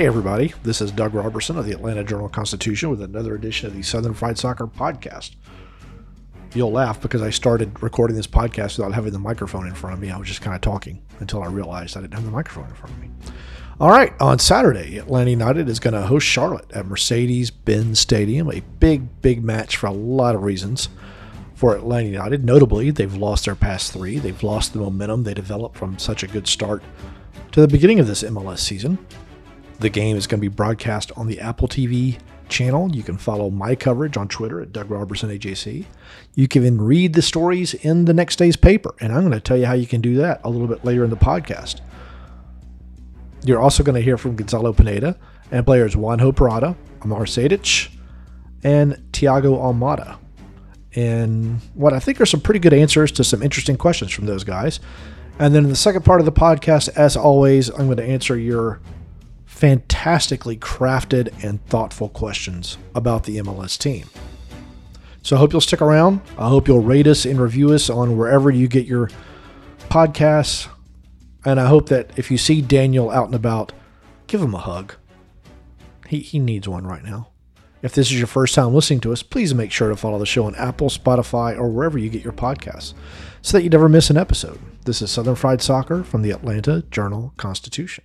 Hey, everybody. This is Doug Roberson of the Atlanta Journal Constitution with another edition of the Southern Fried Soccer Podcast. You'll laugh because I started recording this podcast without having the microphone in front of me. I was just kind of talking until I realized I didn't have the microphone in front of me. All right, on Saturday, Atlanta United is going to host Charlotte at Mercedes Benz Stadium. A big, big match for a lot of reasons for Atlanta United. Notably, they've lost their past three. They've lost the momentum they developed from such a good start to the beginning of this MLS season. The game is going to be broadcast on the Apple TV channel. You can follow my coverage on Twitter at Doug Roberson AJC. You can even read the stories in the next day's paper, and I'm going to tell you how you can do that a little bit later in the podcast. You're also going to hear from Gonzalo Pineda and players Juanjo Purata, Amar Sejdic, and Thiago Almada. And what I think are some pretty good answers to some interesting questions from those guys. And then in the second part of the podcast, as always, I'm going to answer your fantastically crafted and thoughtful questions about the MLS team. So I hope you'll stick around. I hope you'll rate us and review us on wherever you get your podcasts. And I hope that if you see Daniel out and about, give him a hug. He, he needs one right now. If this is your first time listening to us, please make sure to follow the show on Apple, Spotify, or wherever you get your podcasts so that you never miss an episode. This is Southern Fried Soccer from the Atlanta Journal Constitution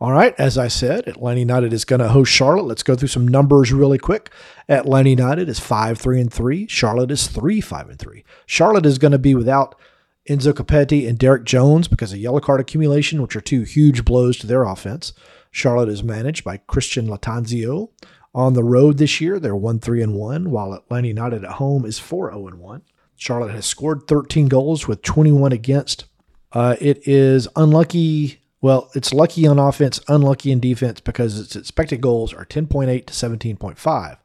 All right, as I said, Atlanta United is going to host Charlotte. Let's go through some numbers really quick. Atlanta United is 5 3 and 3. Charlotte is 3 5 and 3. Charlotte is going to be without Enzo Copetti and Derrick Jones because of yellow card accumulation, which are two huge blows to their offense. Charlotte is managed by Christian Lattanzio. On the road this year, they're 1 3 and 1, while Atlanta United at home is 4 0 and 1. Charlotte has scored 13 goals with 21 against. Uh, it is unlucky well, it's lucky on offense, unlucky in defense because its expected goals are 10.8 to 17.5.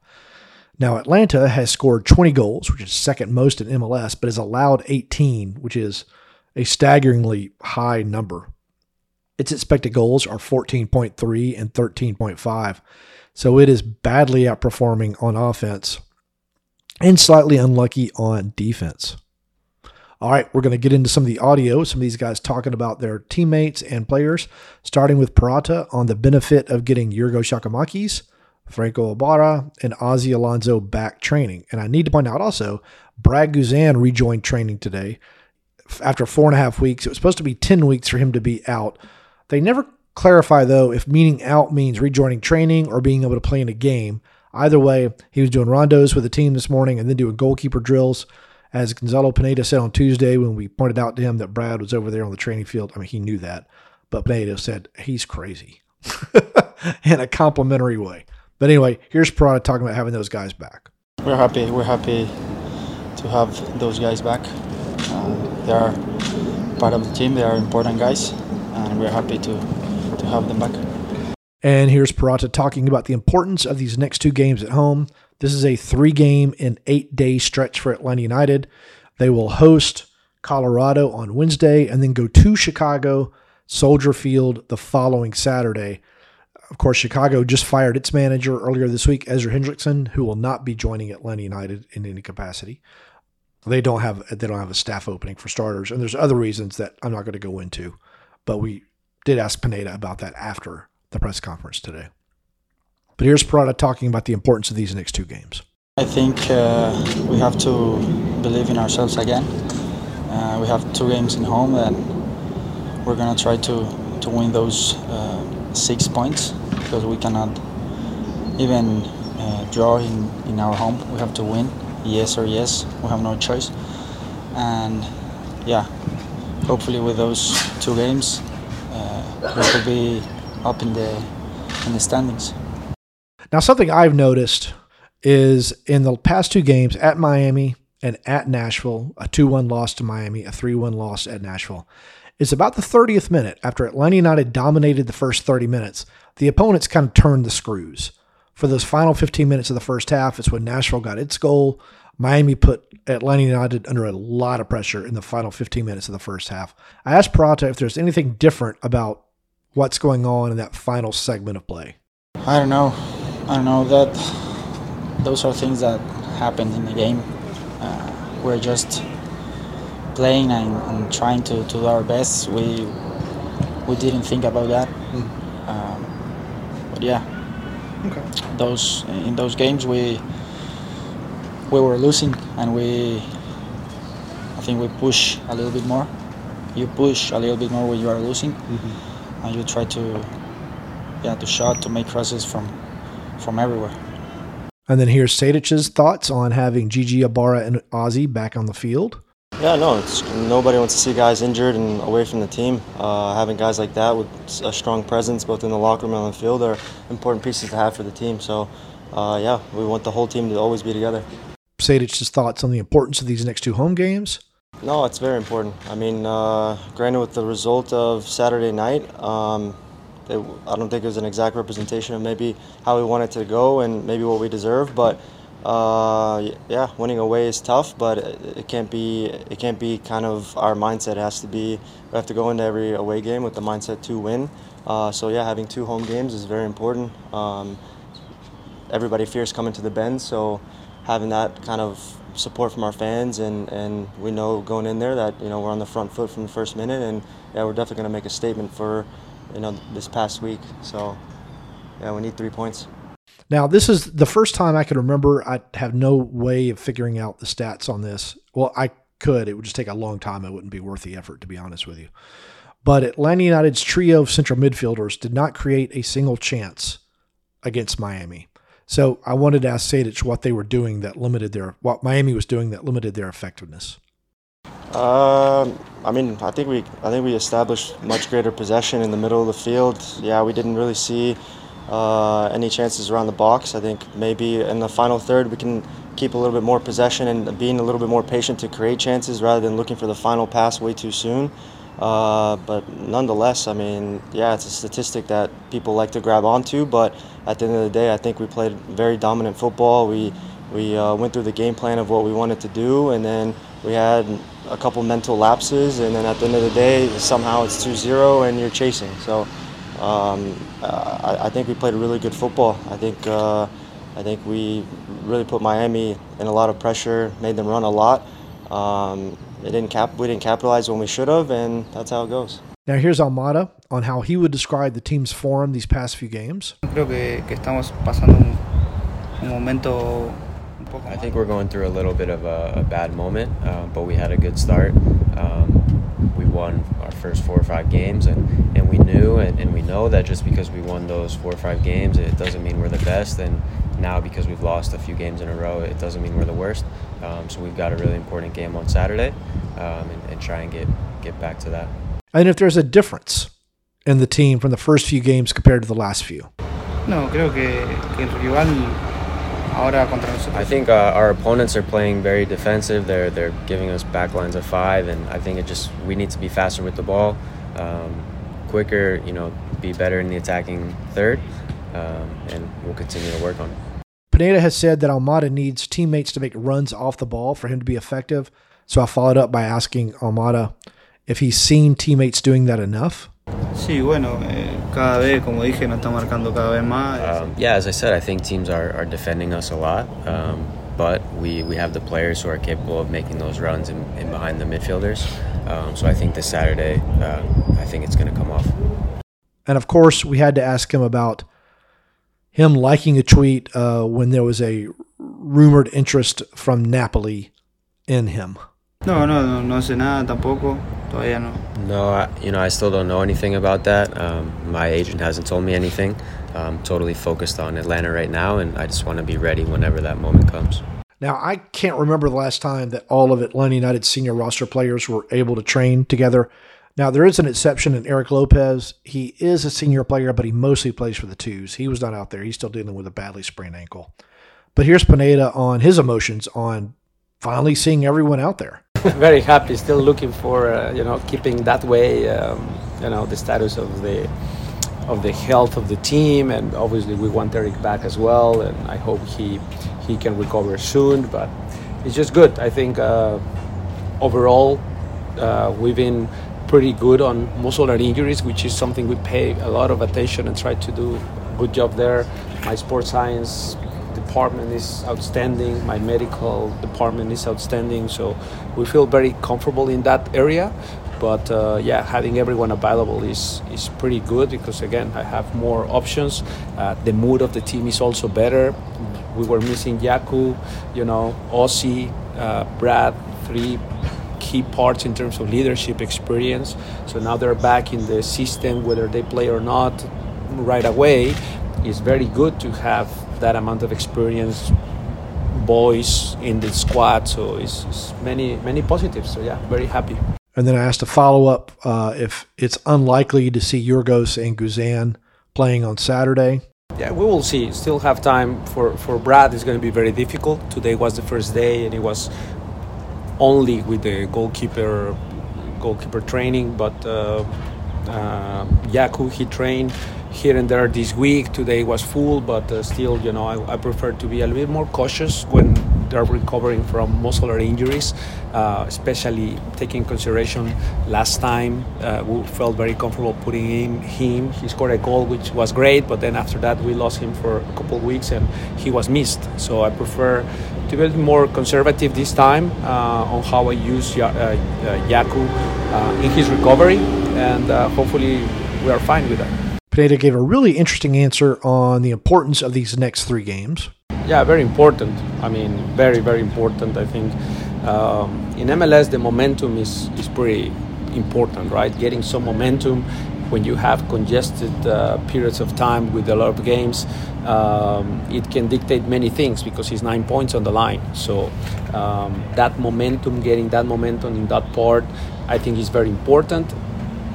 Now, Atlanta has scored 20 goals, which is second most in MLS, but has allowed 18, which is a staggeringly high number. Its expected goals are 14.3 and 13.5. So it is badly outperforming on offense and slightly unlucky on defense. All right, we're going to get into some of the audio, some of these guys talking about their teammates and players, starting with Purata on the benefit of getting Giorgos Giakoumakis, Franco Ibarra, and Ozzie Alonso back training. And I need to point out also, Brad Guzan rejoined training today after four and a half weeks. It was supposed to be 10 weeks for him to be out. They never clarify, though, if meaning out means rejoining training or being able to play in a game. Either way, he was doing rondos with the team this morning and then doing goalkeeper drills. As Gonzalo Pineda said on Tuesday when we pointed out to him that Brad was over there on the training field, I mean, he knew that, but Pineda said he's crazy in a complimentary way. But anyway, here's Purata talking about having those guys back. We're happy. We're happy to have those guys back. Uh, they are part of the team. They are important guys, and we're happy to to have them back. And here's Purata talking about the importance of these next two games at home this is a three game and eight day stretch for Atlanta United. They will host Colorado on Wednesday and then go to Chicago, Soldier Field the following Saturday. Of course, Chicago just fired its manager earlier this week, Ezra Hendrickson, who will not be joining Atlanta United in any capacity. They don't have they don't have a staff opening for starters, and there's other reasons that I'm not going to go into. But we did ask Pineda about that after the press conference today. But here's Purata talking about the importance of these next two games. I think uh, we have to believe in ourselves again. Uh, we have two games in home, and we're going to try to, to win those uh, six points because we cannot even uh, draw in, in our home. We have to win, yes or yes. We have no choice. And yeah, hopefully with those two games, uh, we will be up in the in the standings. Now, something I've noticed is in the past two games at Miami and at Nashville, a 2 1 loss to Miami, a 3 1 loss at Nashville. It's about the 30th minute after Atlanta United dominated the first 30 minutes. The opponents kind of turned the screws. For those final 15 minutes of the first half, it's when Nashville got its goal. Miami put Atlanta United under a lot of pressure in the final 15 minutes of the first half. I asked Purata if there's anything different about what's going on in that final segment of play. I don't know. I know that those are things that happen in the game. Uh, we're just playing and, and, trying to, to do our best. We we didn't think about that. Mm. Um, but yeah, okay. those in those games we we were losing and we I think we push a little bit more. You push a little bit more when you are losing, mm-hmm. and you try to yeah to shot to make crosses from from everywhere. And then here's Sejdic's thoughts on having GG Ibarra and Ozzy back on the field. Yeah, no, nobody wants to see guys injured and away from the team. Uh, having guys like that with a strong presence both in the locker room and on the field are important pieces to have for the team. So, uh, yeah, we want the whole team to always be together. Sejdic's thoughts on the importance of these next two home games. No, it's very important. I mean, uh, granted, with the result of Saturday night, um, it, I don't think it was an exact representation of maybe how we wanted to go and maybe what we deserve, but uh, yeah, winning away is tough, but it, it, can't be. It can't be kind of our mindset. It has to be. We have to go into every away game with the mindset to win. Uh, so yeah, having two home games is very important. Um, everybody fears coming to the Benz, so having that kind of support from our fans and, and we know going in there that you know we're on the front foot from the first minute and yeah we're definitely going to make a statement for you know this past week so yeah we need three points now, this is the first time I can remember. I have no way of figuring out the stats on this. Well, I could. It would just take a long time. It wouldn't be worth the effort, to be honest with you. But Atlanta United's trio of central midfielders did not create a single chance against Miami. So I wanted to ask Sejdic what they were doing that limited their what Miami was doing that limited their effectiveness. Um, I mean, I think we I think we established much greater possession in the middle of the field. Yeah, we didn't really see uh, any chances around the box. I think maybe in the final third we can keep a little bit more possession and being a little bit more patient to create chances rather than looking for the final pass way too soon. Uh, but nonetheless, I mean, yeah, it's a statistic that people like to grab onto. But at the end of the day, I think we played very dominant football. We we uh, went through the game plan of what we wanted to do, and then we had a couple mental lapses, and then at the end of the day, somehow it's 2-0 and you're chasing. So um, I, I, think we played a really good football. I think uh, I think we really put Miami in a lot of pressure, made them run a lot. Um, didn't cap, we didn't capitalize when we should have, and that's how it goes. Now here's Almada on how he would describe the team's form these past few games. Creo que, que estamos pasando un, un momento I think we're going through a little bit of a, a bad moment, uh, but we had a good start. Um, we won our first four or five games, and, and we knew and, and we know that just because we won those four or five games, it doesn't mean we're the best. And now, because we've lost a few games in a row, it doesn't mean we're the worst. Um, so we've got a really important game on Saturday, um, and, and try and get get back to that. And if there's a difference in the team from the first few games compared to the last few. No, creo que, que el rival ahora contra nosotros. I think uh, our opponents are playing very defensive. They're they're giving us back lines of five, and I think it just we need to be faster with the ball, um, quicker. You know, be better in the attacking third, um, and we'll continue to work on it. Pineda has said that Almada needs teammates to make runs off the ball for him to be effective. So I followed up by asking Almada if he's seen teammates doing that enough. Sí, bueno, eh, cada vez, como dije, nos está marcando cada vez más. Um, yeah, as I said, I think teams are, are defending us a lot, um, but we, we have the players who are capable of making those runs in, in behind the midfielders. Um, so I think this Saturday, uh, I think it's going to come off. And of course, we had to ask him about him liking a tweet uh, when there was a rumored interest from Napoli in him. No, no, no, no sé nada tampoco. todavía no. No, I, you know, I still don't know anything about that. Um, my agent hasn't told me anything. I'm totally focused on Atlanta right now, and I just want to be ready whenever that moment comes. Now, I can't remember the last time that all of Atlanta United's senior roster players were able to train together. Now, there is an exception in Eric Lopez. He is a senior player, but he mostly plays for the twos. He was not out there. He's still dealing with a badly sprained ankle. But here's Pineda on his emotions on finally seeing everyone out there. Very happy. Still looking for uh, you know keeping that way. Um, you know the status of the of the health of the team, and obviously we want Eric back as well. And I hope he he can recover soon. But it's just good. I think uh, overall uh, we've been pretty good on muscular injuries, which is something we pay a lot of attention and try to do a good job there. My sports science department is outstanding. My medical department is outstanding. So we feel very comfortable in that area. But uh, yeah, having everyone available is, is pretty good because again, I have more options. Uh, the mood of the team is also better. We were missing Yaku, you know, Ozzie, uh, Brad, three key parts in terms of leadership experience. So now they're back in the system, whether they play or not, right away. It's very good to have that amount of experience boys in the squad so it's, it's, many many positives so yeah very happy. And then i asked to follow up uh, if it's unlikely to see Yorgos and Guzan playing on saturday. Yeah we will see. Still have time for for brad. It's going to be very difficult. Today was the first day and it was only with the goalkeeper goalkeeper training but uh, uh, yaku he trained here and there this week. Today was full, but uh, still, you know, I, I, prefer to be a little bit more cautious when they're recovering from muscular injuries, uh, especially taking consideration last time uh, we felt very comfortable putting in him. He scored a goal, which was great, but then after that we lost him for a couple of weeks and he was missed. So I prefer to be a little more conservative this time uh, on how I use uh, uh, Yaku in his recovery, and hopefully we are fine with that. Pineda gave a really interesting answer on the importance of these next three games. Yeah, very important. I mean, very, very important. I think um, in MLS, the momentum is, is pretty important, right? Getting some momentum when you have congested uh, periods of time with a lot of games, um, it can dictate many things because it's nine points on the line. So um, that momentum, getting that momentum in that part, I think is very important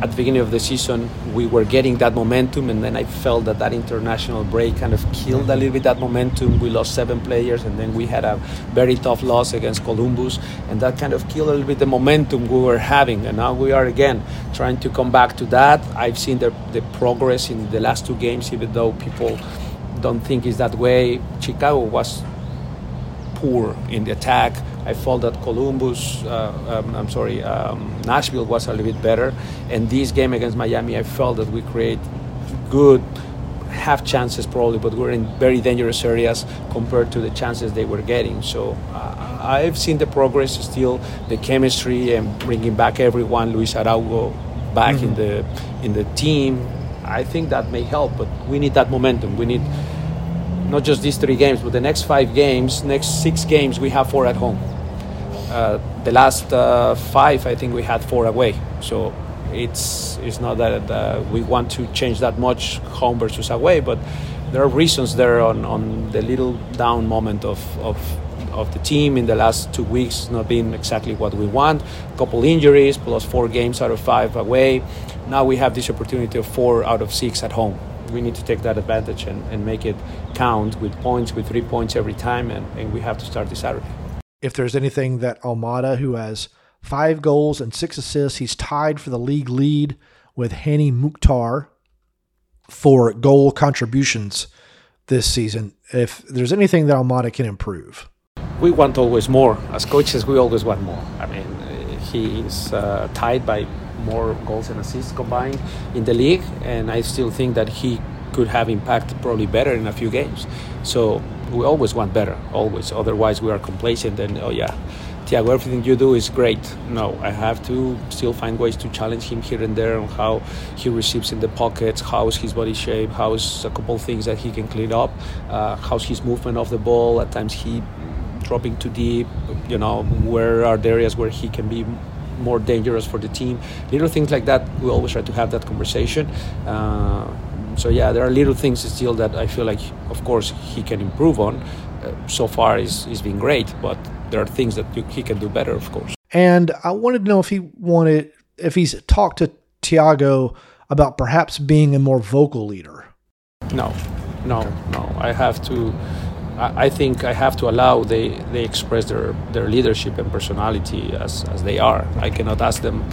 at the beginning of the season we were getting that momentum and then i felt that that international break kind of killed a little bit that momentum. We lost seven players and then we had a very tough loss against columbus and that kind of killed a little bit the momentum we were having. And now we are again trying to come back to that. I've seen the, the progress in the last two games even though people don't think it's that way. Chicago was poor in the attack I felt that Columbus, uh, um, I'm sorry, um, Nashville was a little bit better. And this game against Miami, I felt that we create good half chances probably, but we're in very dangerous areas compared to the chances they were getting. So uh, I've seen the progress still, the chemistry and bringing back everyone, Luis Araujo back mm-hmm. in the in the team. I think that may help, but we need that momentum. We need not just these three games, but the next five games, next six games, we have four at home. Uh, the last uh, five, I think we had four away. So it's it's not that uh, we want to change that much home versus away, but there are reasons there on, on the little down moment of, of of the team in the last two weeks not being exactly what we want. A couple injuries plus four games out of five away. Now we have this opportunity of four out of six at home. We need to take that advantage and, and make it count with points, with three points every time, and, and we have to start this Saturday if there's anything that Almada, who has five goals and six assists, he's tied for the league lead with Hany Mukhtar for goal contributions this season. If there's anything that Almada can improve, we want always more. As coaches, we always want more. I mean, he's uh, tied by more goals and assists combined in the league, and I still think that he could have impact probably better in a few games. So we always want better, always. Otherwise, we are complacent and oh yeah, Thiago, everything you do is great. No, I have to still find ways to challenge him here and there on how he receives in the pockets, how's his body shape, how's a couple things that he can clean up, uh, how's his movement of the ball. At times he dropping too deep. You know, where are the areas where he can be more dangerous for the team. Little things like that, we always try to have that conversation. Uh, so yeah, there are little things still that I feel like, of course, he can improve on. Uh, so far, he's, he's been great, but there are things that you, he can do better, of course. And I wanted to know if he wanted, if he's talked to Thiago about perhaps being a more vocal leader. No, no, no. I have to. I think I have to allow they, they express their, their leadership and personality as, as they are. I cannot ask them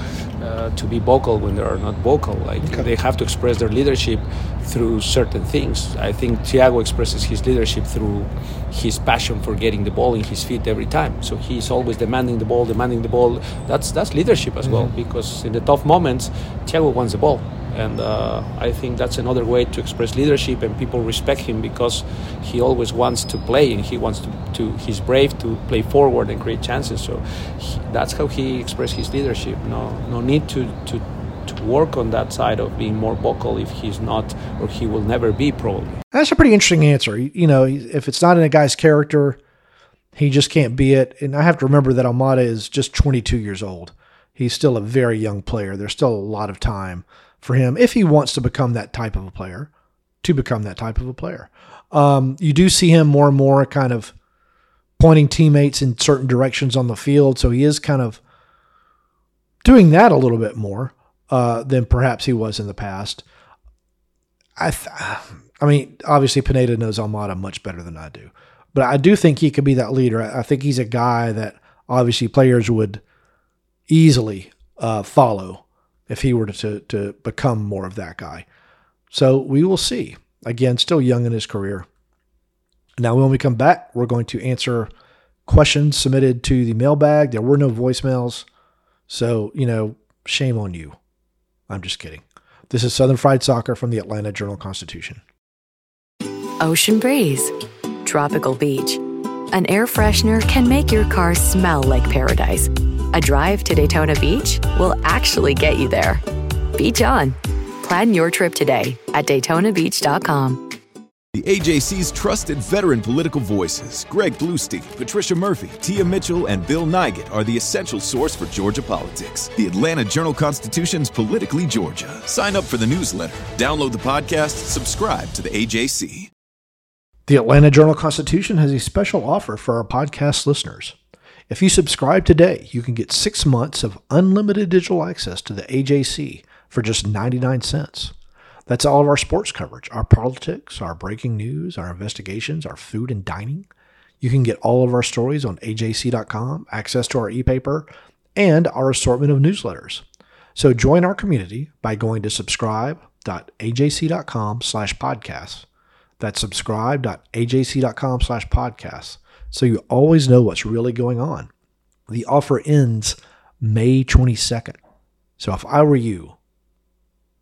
uh, to be vocal when they are not vocal. Like okay. they have to express their leadership through certain things. I think Thiago expresses his leadership through his passion for getting the ball in his feet every time. So he's always demanding the ball, demanding the ball. That's that's leadership as mm-hmm. well because in the tough moments, Thiago wants the ball and uh, I think that's another way to express leadership, and people respect him because he always wants to play and he wants to, to he's brave to play forward and create chances. So he, that's how he expresses his leadership. No, no need to, to to work on that side of being more vocal if he's not or he will never be probably. That's a pretty interesting answer. You know, if it's not in a guy's character, he just can't be it. And I have to remember that Almada is just 22 years old. He's still a very young player. There's still a lot of time for him if he wants to become that type of a player, to become that type of a player. Um, you do see him more and more kind of pointing teammates in certain directions on the field, so he is kind of doing that a little bit more uh, than perhaps he was in the past. I, th- I mean, obviously Pineda knows Almada much better than I do, but I do think he could be that leader. I think he's a guy that obviously players would easily uh, follow if he were to, to become more of that guy. So we will see. Again, still young in his career. Now, when we come back, we're going to answer questions submitted to the mailbag. There were no voicemails. So, you know, shame on you. I'm just kidding. This is Southern Fried Soccer from the Atlanta Journal Constitution. Ocean breeze, tropical beach. An air freshener can make your car smell like paradise a drive to Daytona Beach will actually get you there. Beach on. Plan your trip today at DaytonaBeach.com. The AJC's trusted veteran political voices, Greg Bluestein, Patricia Murphy, Tia Mitchell, and Bill Nigut, are the essential source for Georgia politics. The Atlanta Journal Constitution's Politically Georgia. Sign up for the newsletter, download the podcast, subscribe to the AJC. The Atlanta Journal Constitution has a special offer for our podcast listeners. If you subscribe today, you can get six months of unlimited digital access to the AJC for just 99 cents. That's all of our sports coverage, our politics, our breaking news, our investigations, our food and dining. You can get all of our stories on ajc.com, access to our e-paper, and our assortment of newsletters. So join our community by going to subscribe.ajc.com slash podcasts. That's subscribe.ajc.com slash podcasts so you always know what's really going on. The offer ends May 22nd. So if I were you,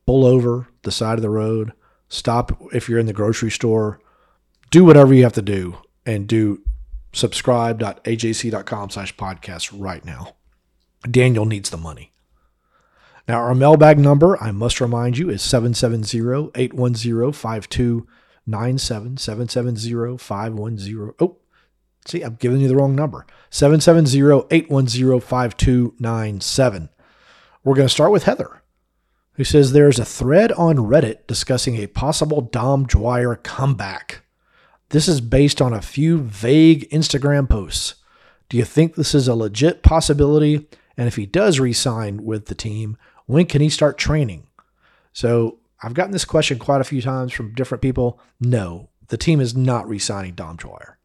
pull over the side of the road, stop if you're in the grocery store, do whatever you have to do, and do subscribe.ajc.com slash podcast right now. Daniel needs the money. Now, our mailbag number, I must remind you, is 770 810 5297. 770 510. Oh, See, I'm giving you the wrong number 770 810 5297. We're going to start with Heather, who says there's a thread on Reddit discussing a possible Dom Dwyer comeback. This is based on a few vague Instagram posts. Do you think this is a legit possibility? And if he does resign with the team, when can he start training? So I've gotten this question quite a few times from different people. No, the team is not resigning Dom Dwyer.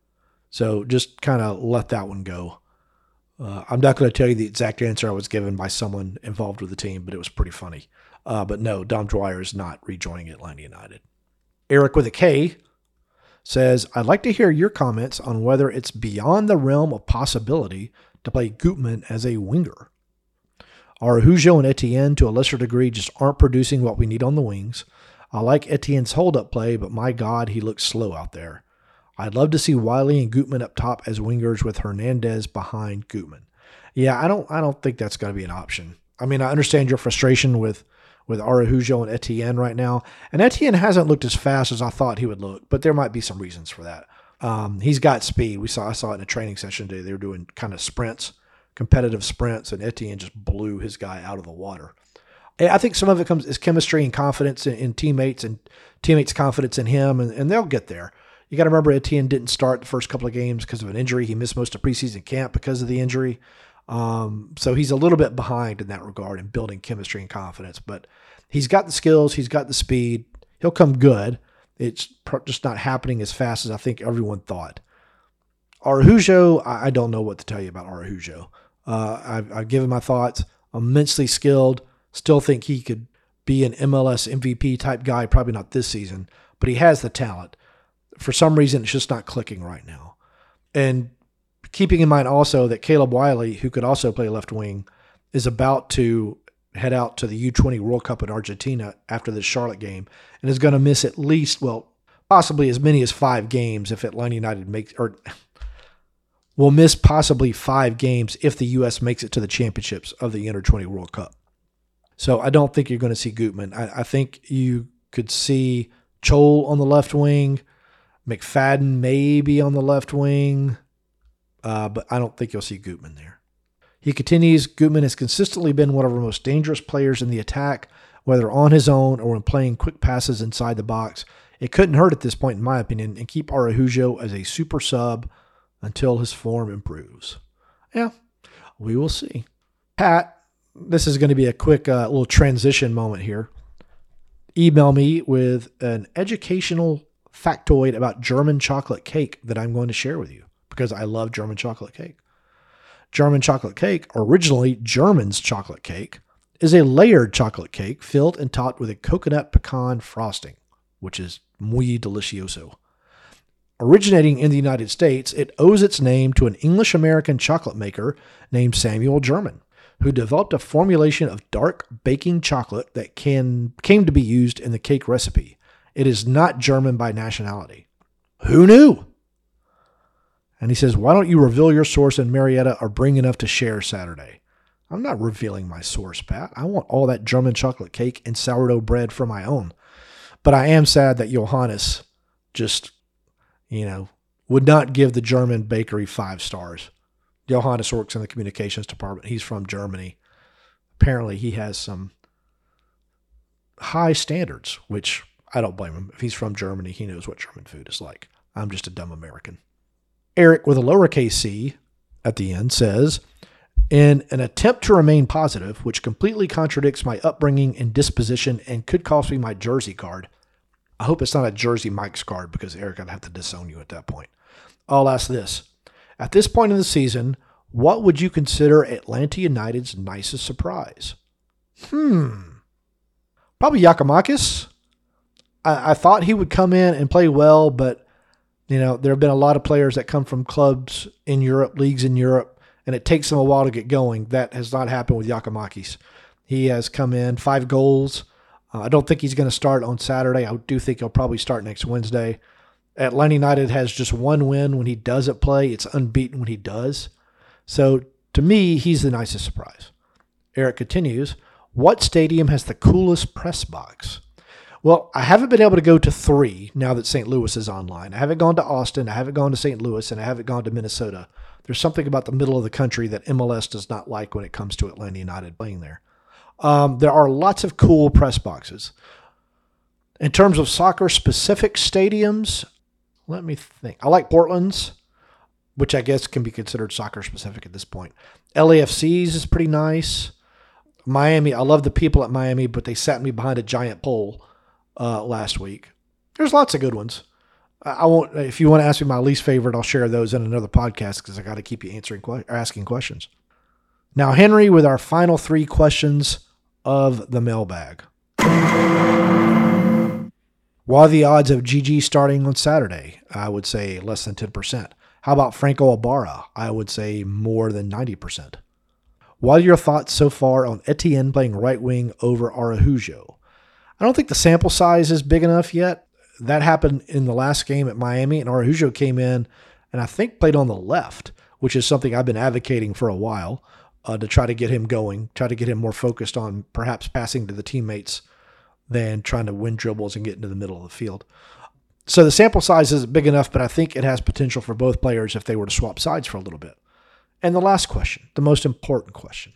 So just kind of let that one go. Uh, I'm not going to tell you the exact answer I was given by someone involved with the team, but it was pretty funny. Uh, but no, Dom Dwyer is not rejoining Atlanta United. Eric with a K says, I'd like to hear your comments on whether it's beyond the realm of possibility to play Gutman as a winger. Are Araujo and Etienne, to a lesser degree, just aren't producing what we need on the wings. I like Etienne's hold up play, but my God, he looks slow out there. I'd love to see Wiley and Gutman up top as wingers with Hernandez behind Gutman. Yeah, I don't I don't think that's going to be an option. I mean, I understand your frustration with with Araujo and Etienne right now, and Etienne hasn't looked as fast as I thought he would look, but there might be some reasons for that. Um, he's got speed. We saw I saw it in a training session today. They were doing kind of sprints, competitive sprints, and Etienne just blew his guy out of the water. I think some of it comes is chemistry and confidence in, in teammates and teammates' confidence in him, and, and they'll get there. You got to remember Etienne didn't start the first couple of games because of an injury. He missed most of preseason camp because of the injury. Um, so he's a little bit behind in that regard in building chemistry and confidence. But he's got the skills, he's got the speed. He'll come good. It's just not happening as fast as I think everyone thought. Araujo, I don't know what to tell you about Araujo. Uh, I've, I've given my thoughts. Immensely skilled. Still think he could be an MLS MVP type guy. Probably not this season, but he has the talent. For some reason, it's just not clicking right now. And keeping in mind also that Caleb Wiley, who could also play left wing, is about to head out to the U20 World Cup in Argentina after the Charlotte game and is going to miss at least, well, possibly as many as five games if Atlanta United makes, or will miss possibly five games if the U.S. makes it to the championships of the Under 20 World Cup. So I don't think you're going to see Gutman. I, I think you could see Chol on the left wing, McFadden maybe on the left wing, uh, but I don't think you'll see Gutman there. He continues Gutman has consistently been one of our most dangerous players in the attack, whether on his own or when playing quick passes inside the box. It couldn't hurt at this point, in my opinion, and keep Araujo as a super sub until his form improves. Yeah, we will see. Pat, this is going to be a quick uh, little transition moment here. Email me with an educational factoid about German chocolate cake that I'm going to share with you because I love German chocolate cake. German chocolate cake, originally German's chocolate cake, is a layered chocolate cake filled and topped with a coconut pecan frosting, which is muy delicioso. Originating in the United States, it owes its name to an English American chocolate maker named Samuel German, who developed a formulation of dark baking chocolate that can, came to be used in the cake recipe. It is not German by nationality. Who knew? And he says, Why don't you reveal your source and Marietta are bring enough to share Saturday? I'm not revealing my source, Pat. I want all that German chocolate cake and sourdough bread for my own. But I am sad that Johannes just you know, would not give the German bakery five stars. Johannes works in the communications department. He's from Germany. Apparently, he has some high standards, which I don't blame him. If he's from Germany, he knows what German food is like. I'm just a dumb American. Eric, with a lowercase c at the end, says, in an attempt to remain positive, which completely contradicts my upbringing and disposition and could cost me my jersey card, I hope it's not a Jersey Mike's card because Eric, I'd have to disown you at that point. I'll ask this. At this point in the season, what would you consider Atlanta United's nicest surprise? Hmm. Probably Giakoumakis. I, I thought he would come in and play well, but you know, there have been a lot of players that come from clubs in Europe, leagues in Europe, and it takes them a while to get going. That has not happened with Giakoumakis. He has come in, five goals, uh, I don't think he's going to start on Saturday. I do think he'll probably start next Wednesday. Atlanta United has just one win when he doesn't play. It's unbeaten when he does. So to me, he's the nicest surprise. Eric continues, what stadium has the coolest press box? Well, I haven't been able to go to three now that St. Louis is online. I haven't gone to Austin, I haven't gone to St. Louis, and I haven't gone to Minnesota. There's something about the middle of the country that MLS does not like when it comes to Atlanta United playing there. Um, there are lots of cool press boxes. In terms of soccer specific stadiums, let me think. I like Portland's, which I guess can be considered soccer specific at this point. LAFC's is pretty nice. Miami, I love the people at Miami, but they sat me behind a giant pole uh, last week. There's lots of good ones. I won't. If you want to ask me my least favorite, I'll share those in another podcast because I got to keep you answering asking questions. Now, Henry, with our final three questions of the mailbag. What are the odds of GG starting on Saturday? I would say less than 10%. How about Franco Ibarra? I would say more than 90%. What are your thoughts so far on Etienne playing right wing over Araujo? I don't think the sample size is big enough yet. That happened in the last game at Miami, and Araujo came in and I think played on the left, which is something I've been advocating for a while uh, to try to get him going, try to get him more focused on perhaps passing to the teammates than trying to win dribbles and get into the middle of the field. So the sample size isn't big enough, but I think it has potential for both players if they were to swap sides for a little bit. And the last question, the most important question.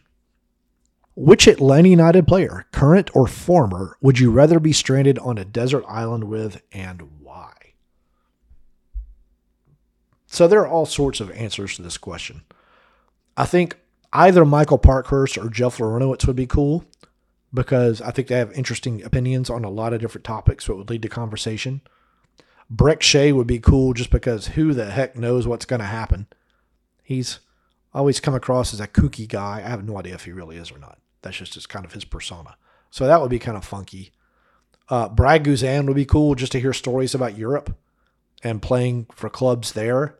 Which Atlanta United player, current or former, would you rather be stranded on a desert island with and why? So there are all sorts of answers to this question. I think either Michael Parkhurst or Jeff Larentowicz would be cool because I think they have interesting opinions on a lot of different topics, so it would lead to conversation. Brek Shea would be cool just because who the heck knows what's going to happen. He's always come across as a kooky guy. I have no idea if he really is or not. That's just, just kind of his persona. So that would be kind of funky. Uh, Brad Guzan would be cool just to hear stories about Europe and playing for clubs there.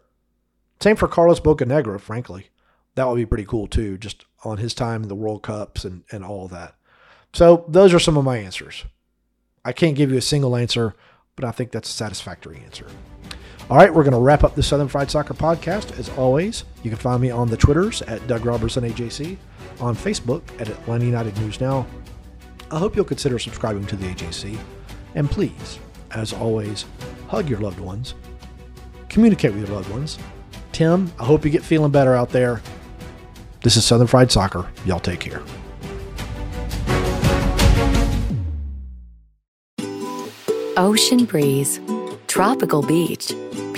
Same for Carlos Bocanegra, frankly. That would be pretty cool too, just on his time in the World Cups and, and all that. So those are some of my answers. I can't give you a single answer, but I think that's a satisfactory answer. All right, we're going to wrap up the Southern Fried Soccer podcast. As always, you can find me on the Twitters at Doug Roberson AJC, on Facebook at Atlanta United News Now. I hope you'll consider subscribing to the AJC. And please, as always, hug your loved ones, communicate with your loved ones. Tim, I hope you get feeling better out there. This is Southern Fried Soccer. Y'all take care. Ocean breeze, tropical beach,